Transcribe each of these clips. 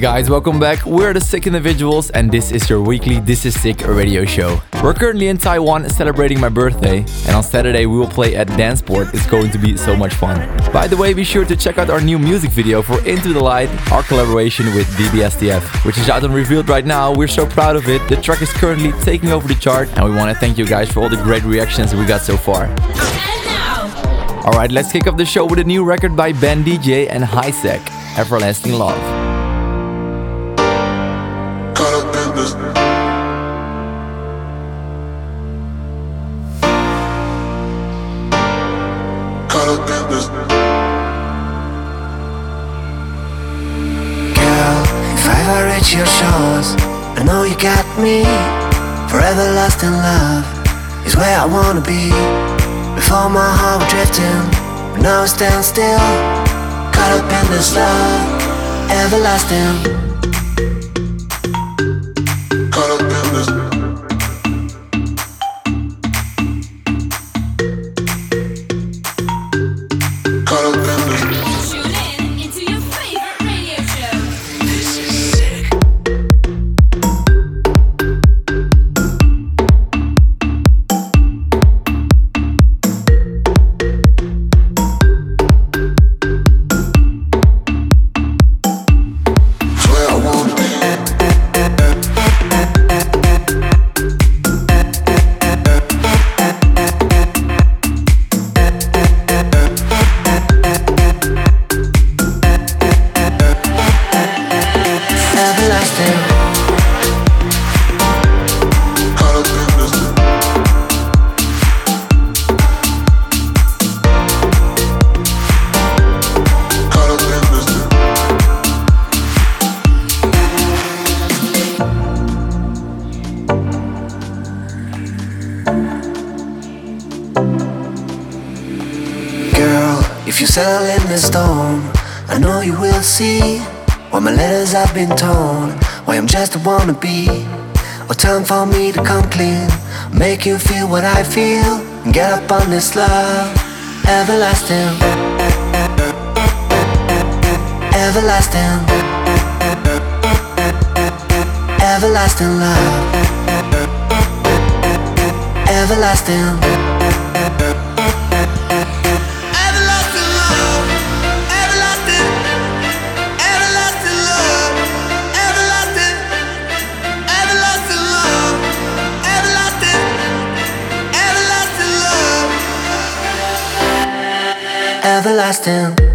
Guys, welcome back. We're the Sick Individuals, and this is your weekly This Is Sick radio show. We're currently in Taiwan celebrating my birthday, and on Saturday we will play at Danceport. It's going to be so much fun. By the way, be sure to check out our new music video for Into the Light, our collaboration with DBSTF, which is out and revealed right now. We're so proud of it. The track is currently taking over the chart, and we want to thank you guys for all the great reactions we got so far. Alright, let's kick off the show with a new record by Ben DJ and Hisek, Everlasting Love. Your shores. I know you got me. Forever lost in love is where I wanna be. Before my heart was drifting, but now I stand still. Caught up in this love, everlasting. Why I'm just a. Or time for me to come clean. Make you feel what I feel. And get up on this love. Everlasting. Everlasting. Everlasting love. Everlasting. Everlasting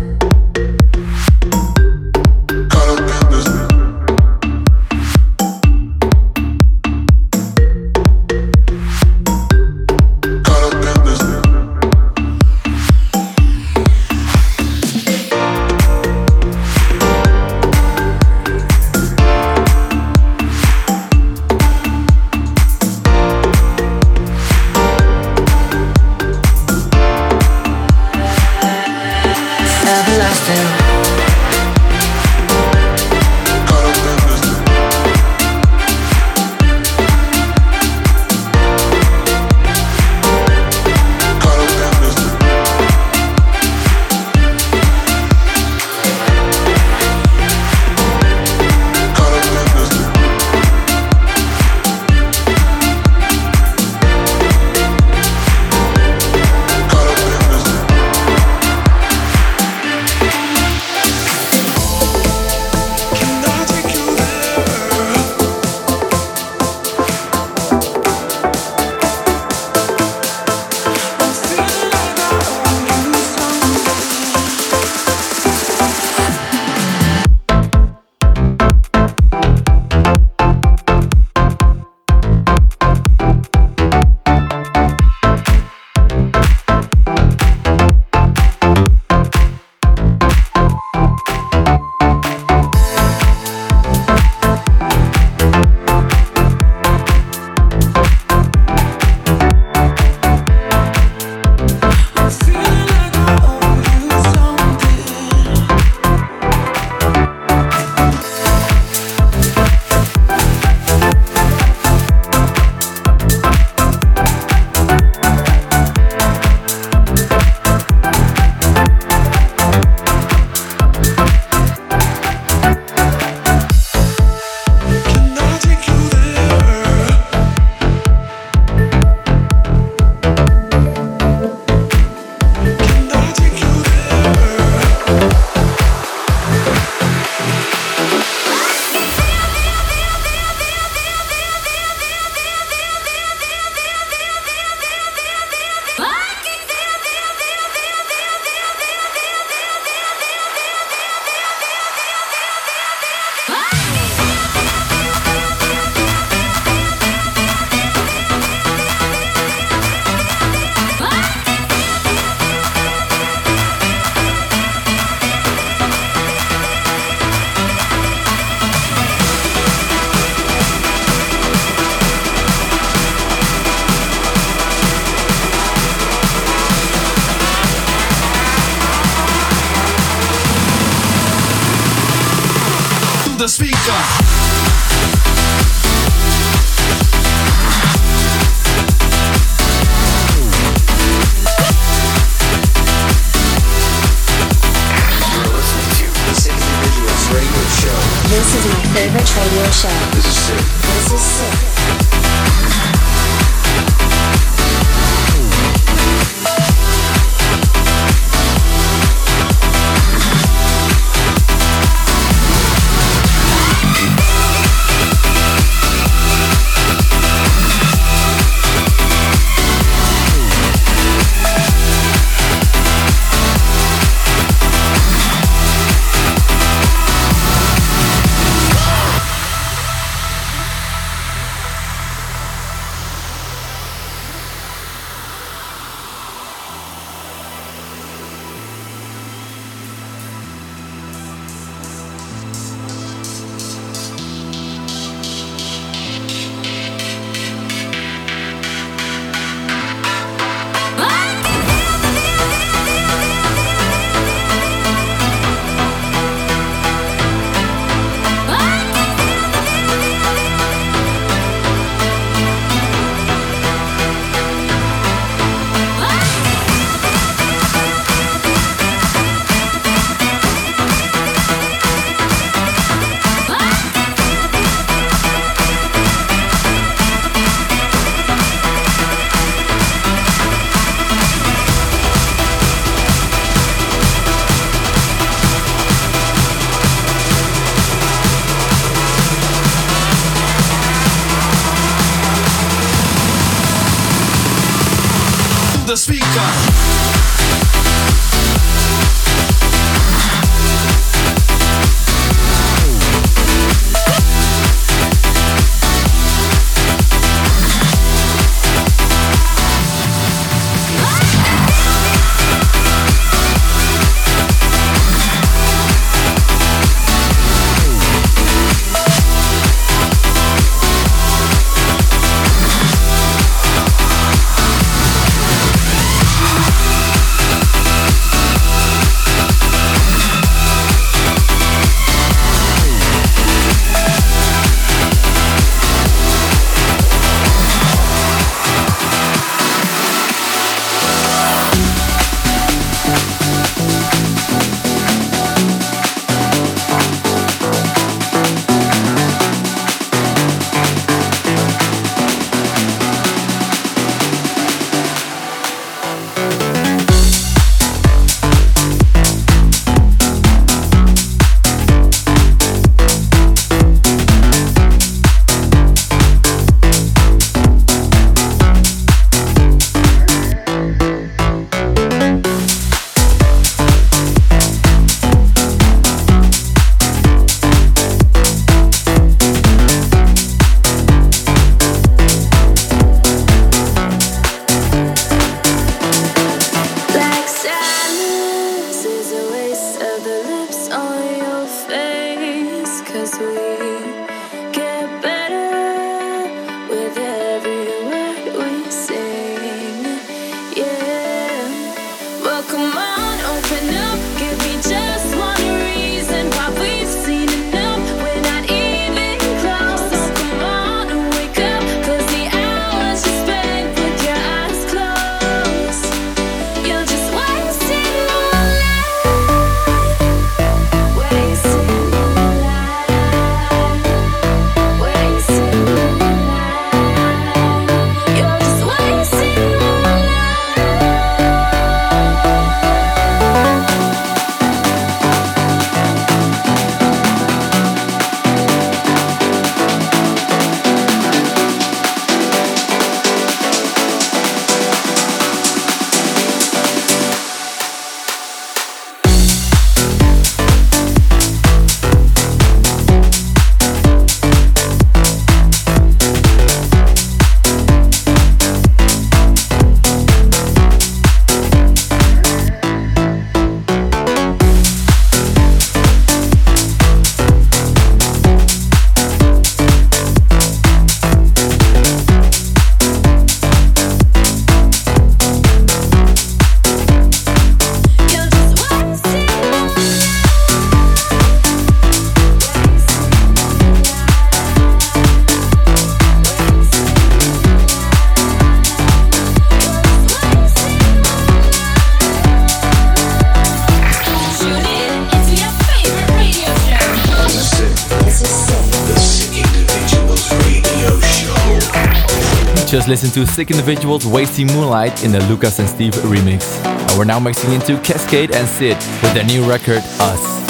just listened to Sick Individuals Wasting Moonlight in the Lucas and Steve remix. And we're now mixing into Cascade and Sid with their new record, Us.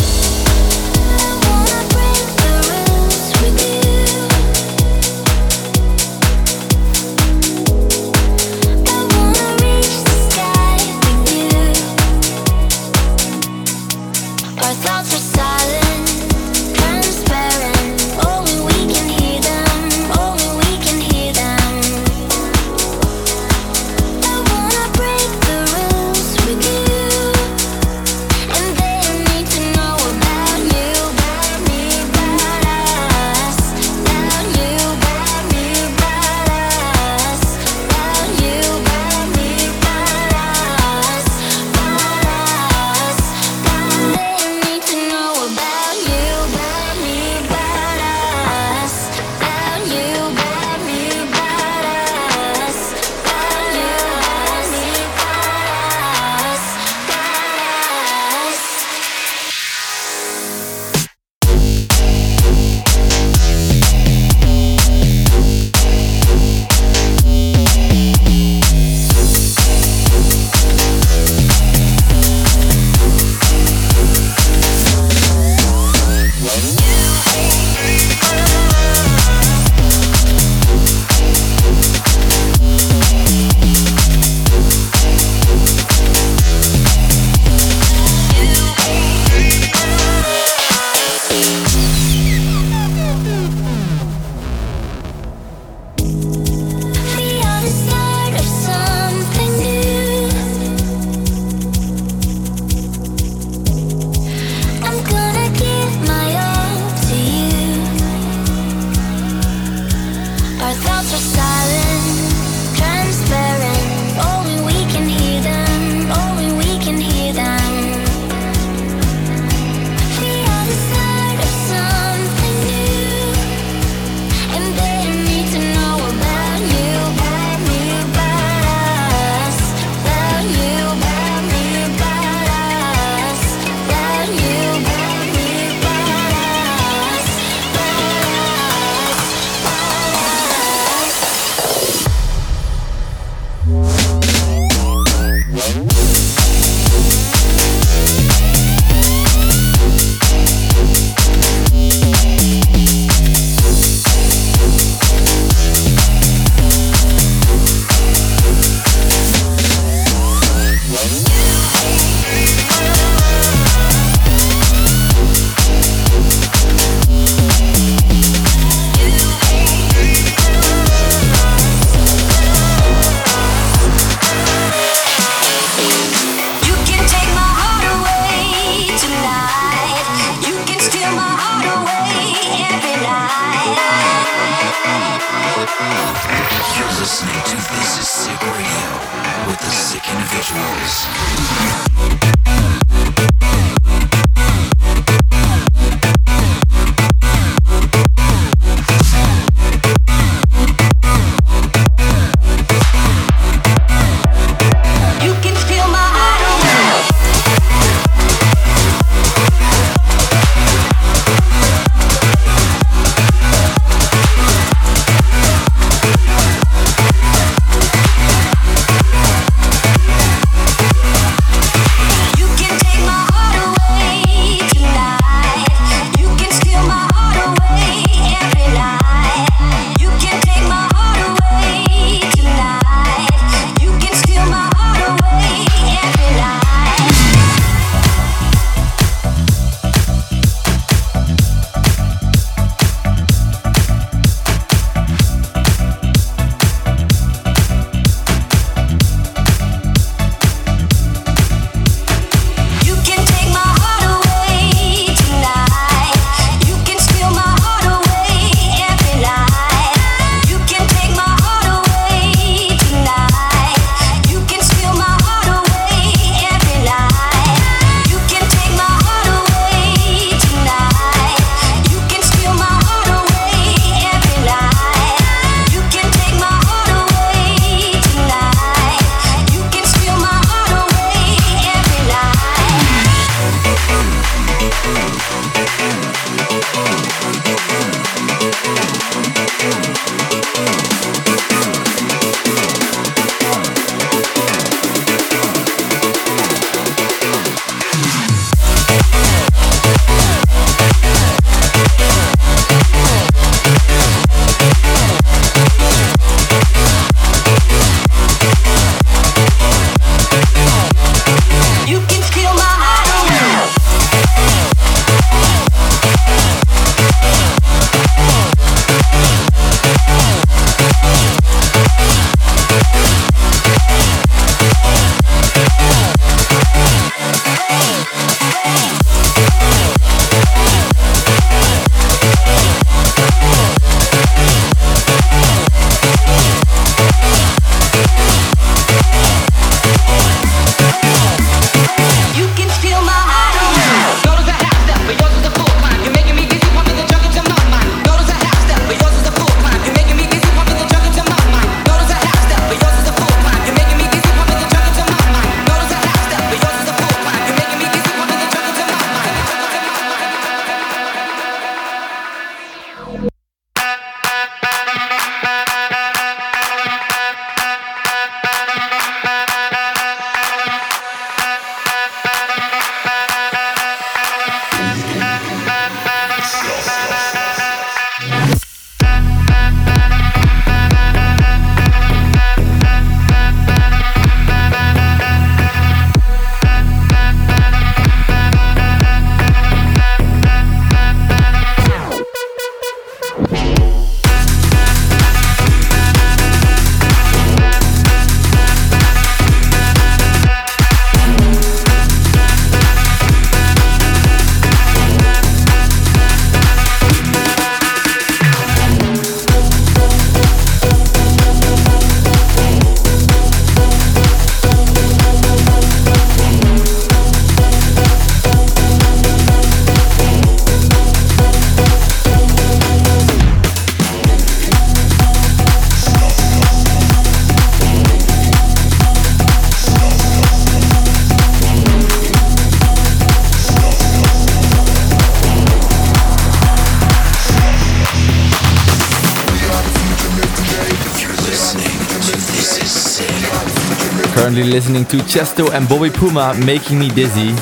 Currently listening to Chesto and Bobby Puma making me dizzy.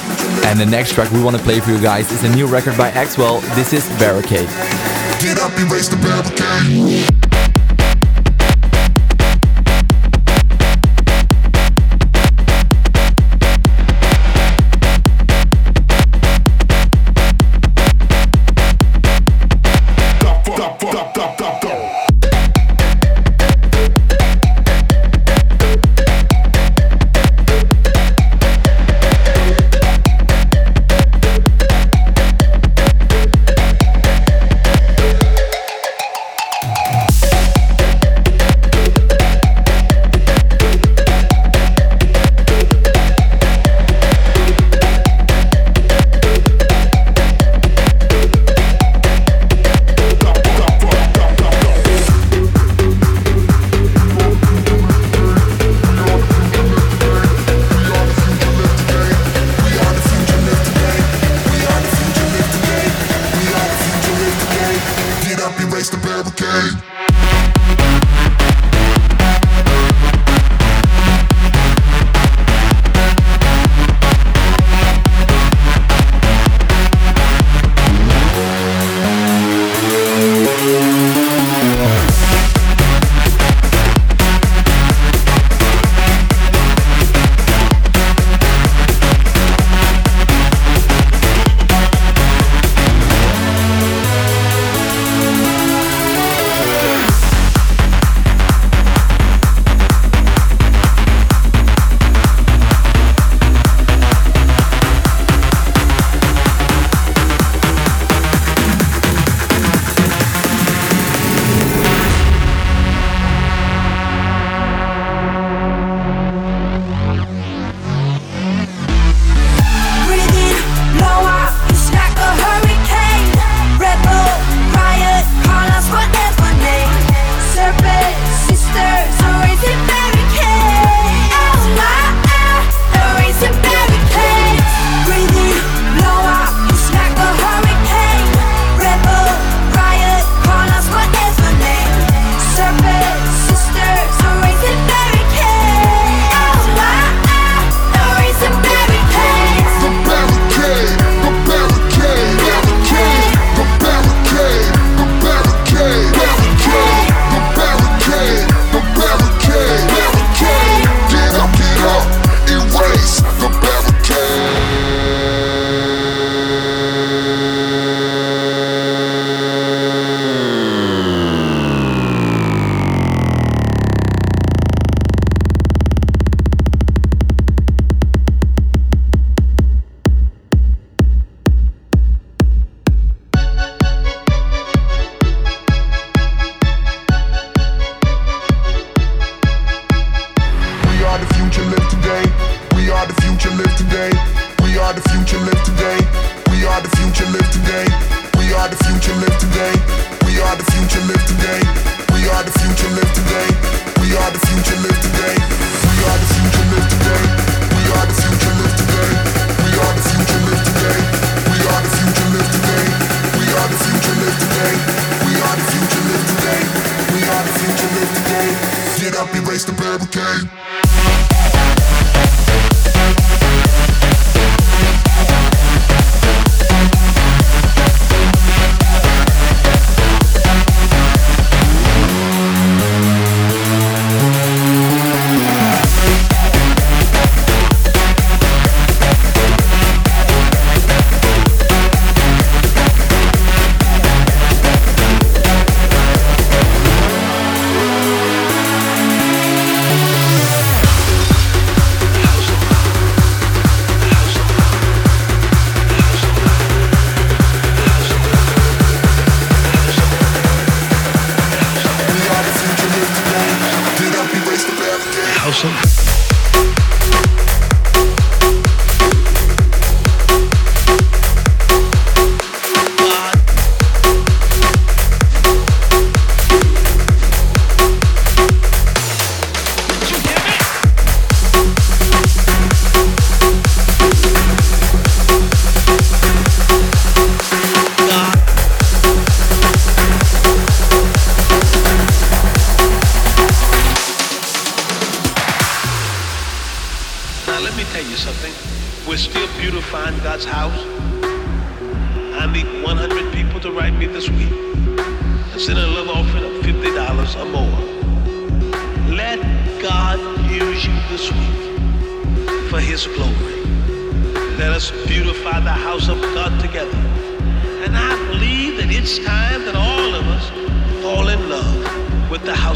And the next track we want to play for you guys is a new record by Axwell. This is Barricade. Get up, the barricade.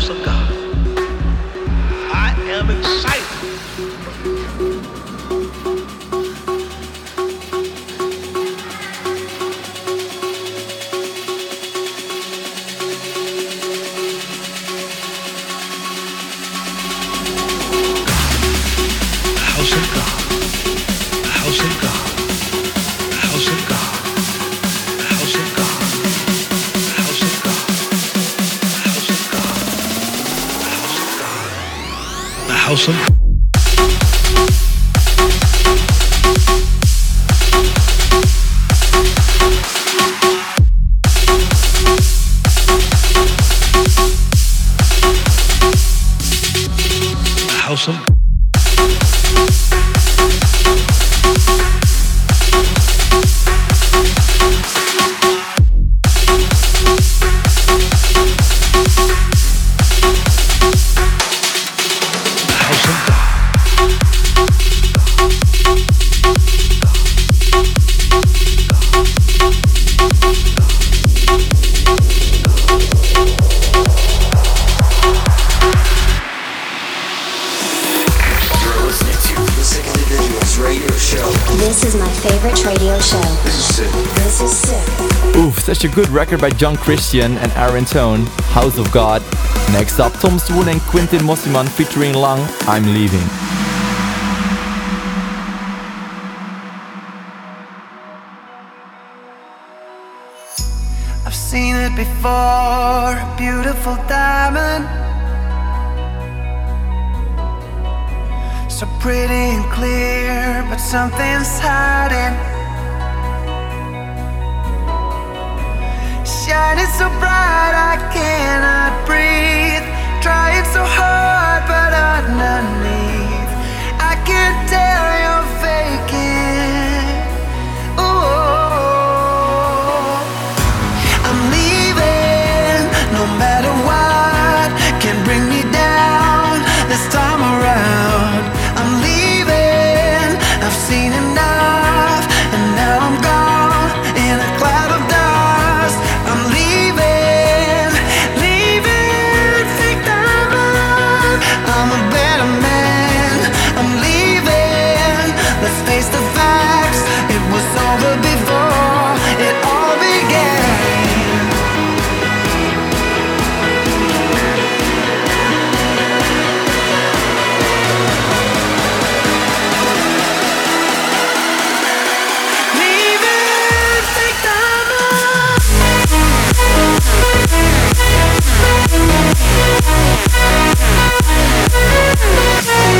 of God. record by John Christian and Aaron Tone, House of God. Next up, Tom Swoon and Quentin Mosimann featuring Lang, I'm Leaving. I've seen it before, a beautiful diamond. So pretty and clear, but something's hiding.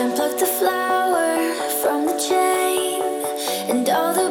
And pluck the flower from the chain. And all the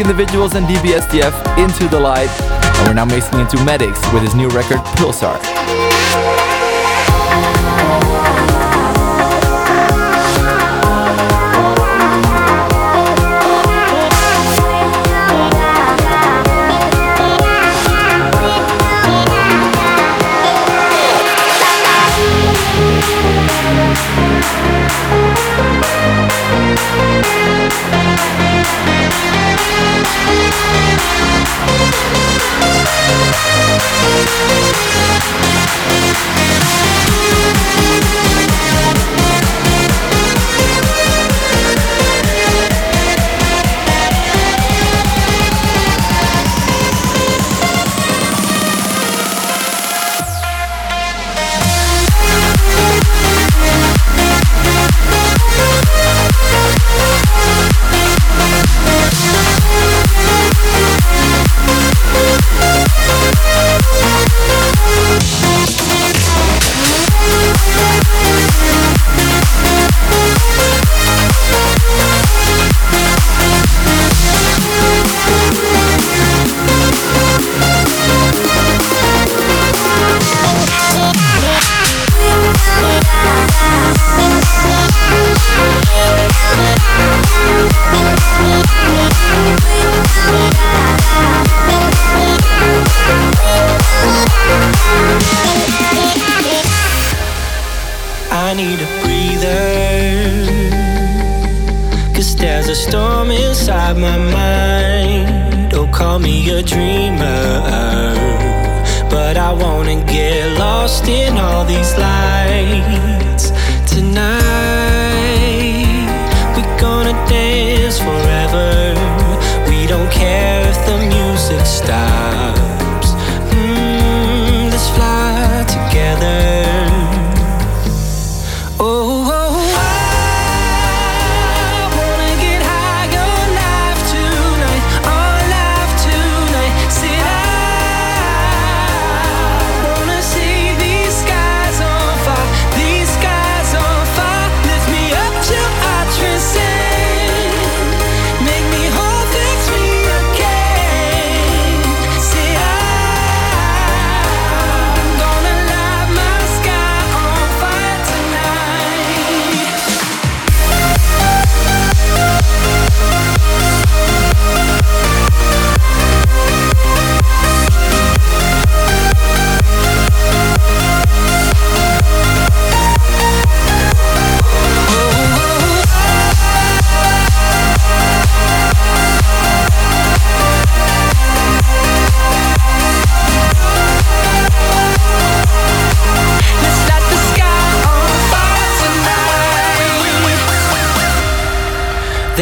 Individuals and DBSTF into the light. And we're now mixing into Maddix with his new record, Pulsar.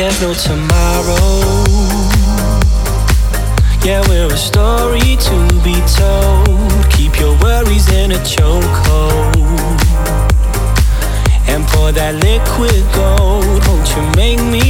There's no tomorrow. Yeah, we're a story to be told. Keep your worries in a chokehold. And pour that liquid gold. Won't you make me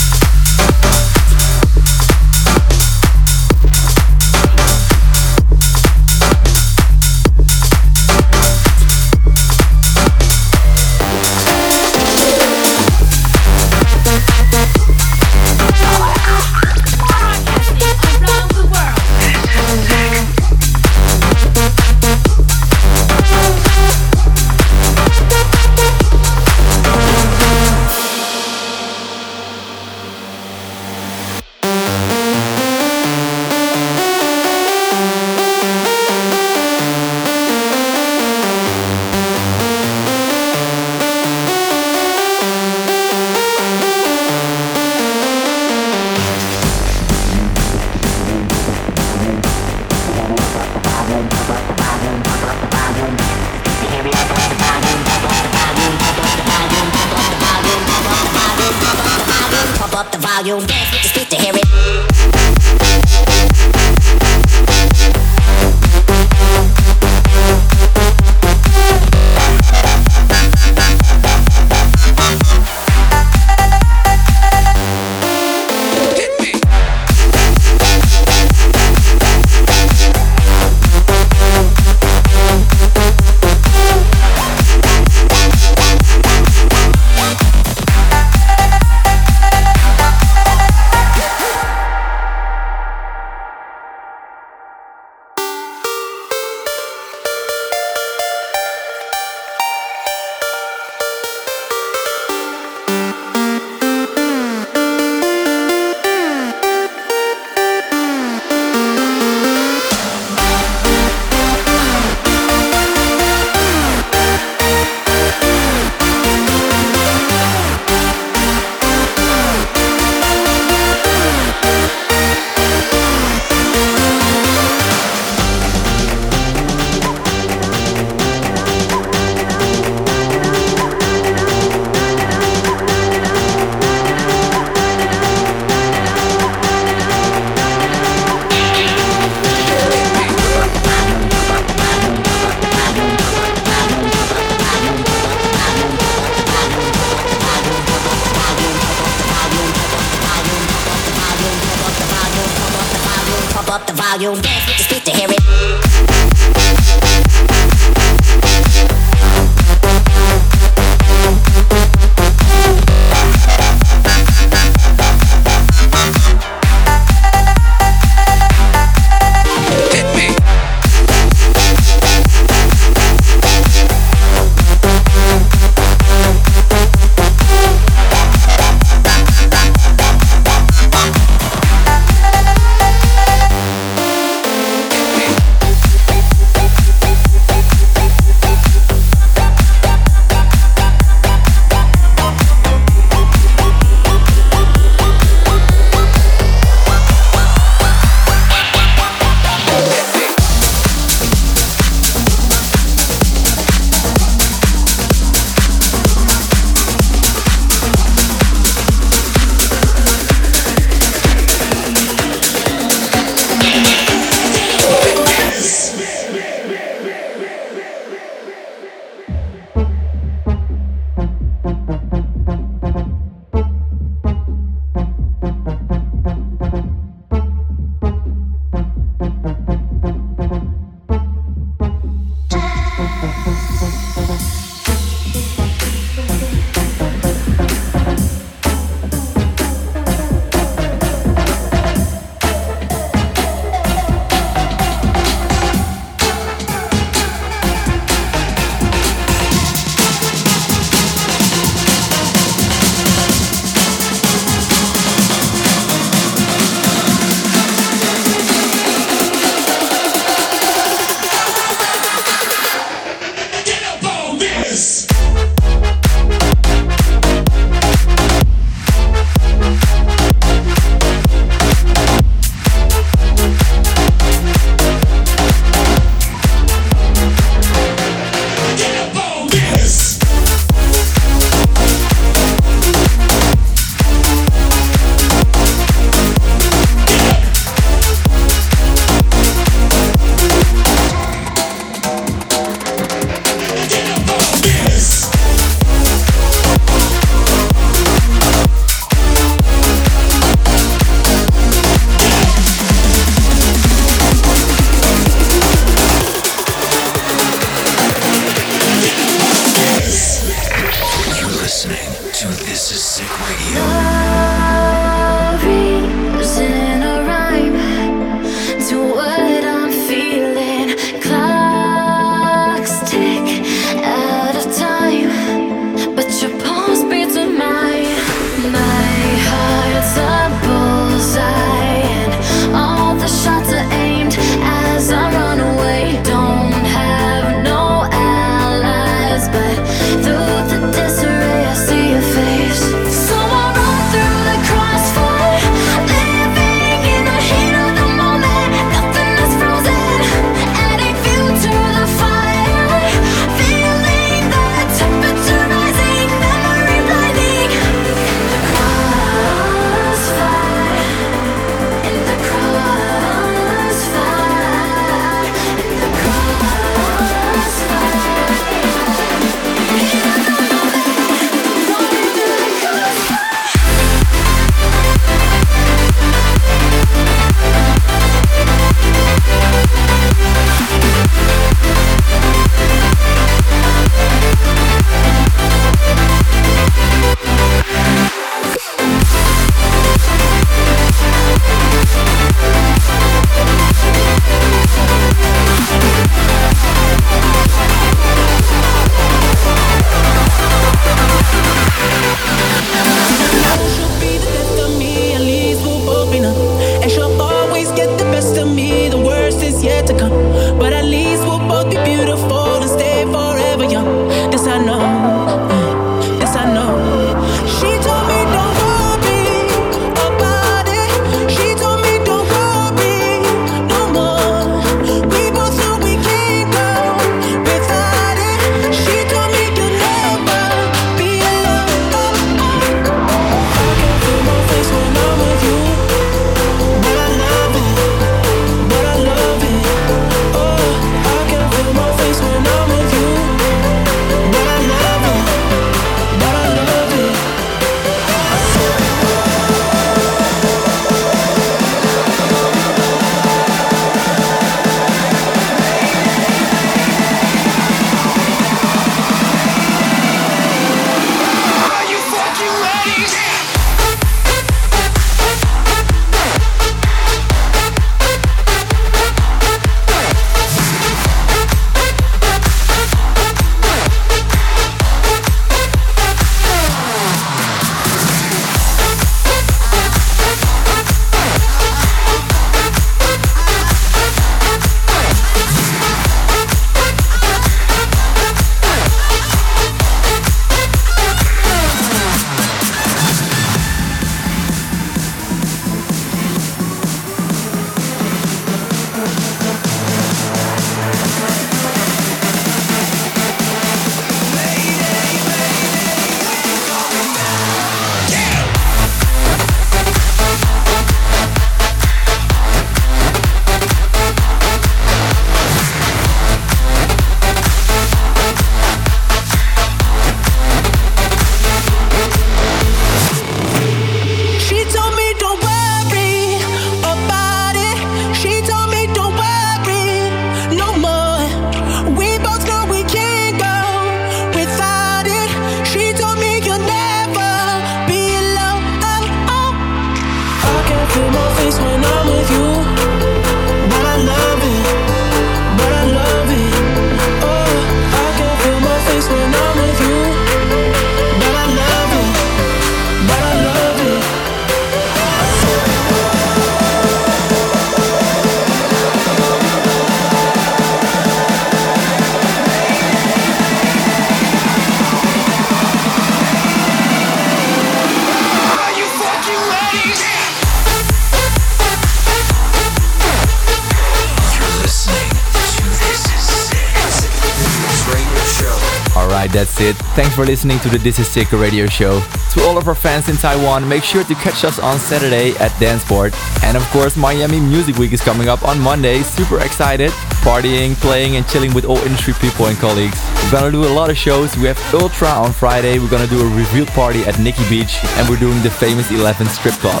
Thanks for listening to the This Is Sick radio show. To all of our fans in Taiwan, make sure to catch us on Saturday at Danceport. And of course, Miami Music Week is coming up on Monday. Super excited. Partying, playing, and chilling with all industry people and colleagues. We're gonna do a lot of shows. We have Ultra on Friday. We're gonna do a revealed party at Nikki Beach. And we're doing the famous 11 strip club.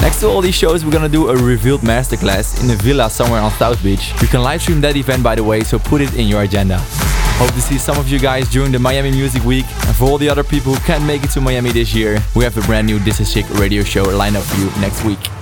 Next to all these shows, we're gonna do a revealed masterclass in a villa somewhere on South Beach. You can live stream that event by the way, so put it in your agenda. Hope to see some of you guys during the Miami Music Week. And for all the other people who can't make it to Miami this year, we have a brand new This Is Sick radio show lined up for you next week.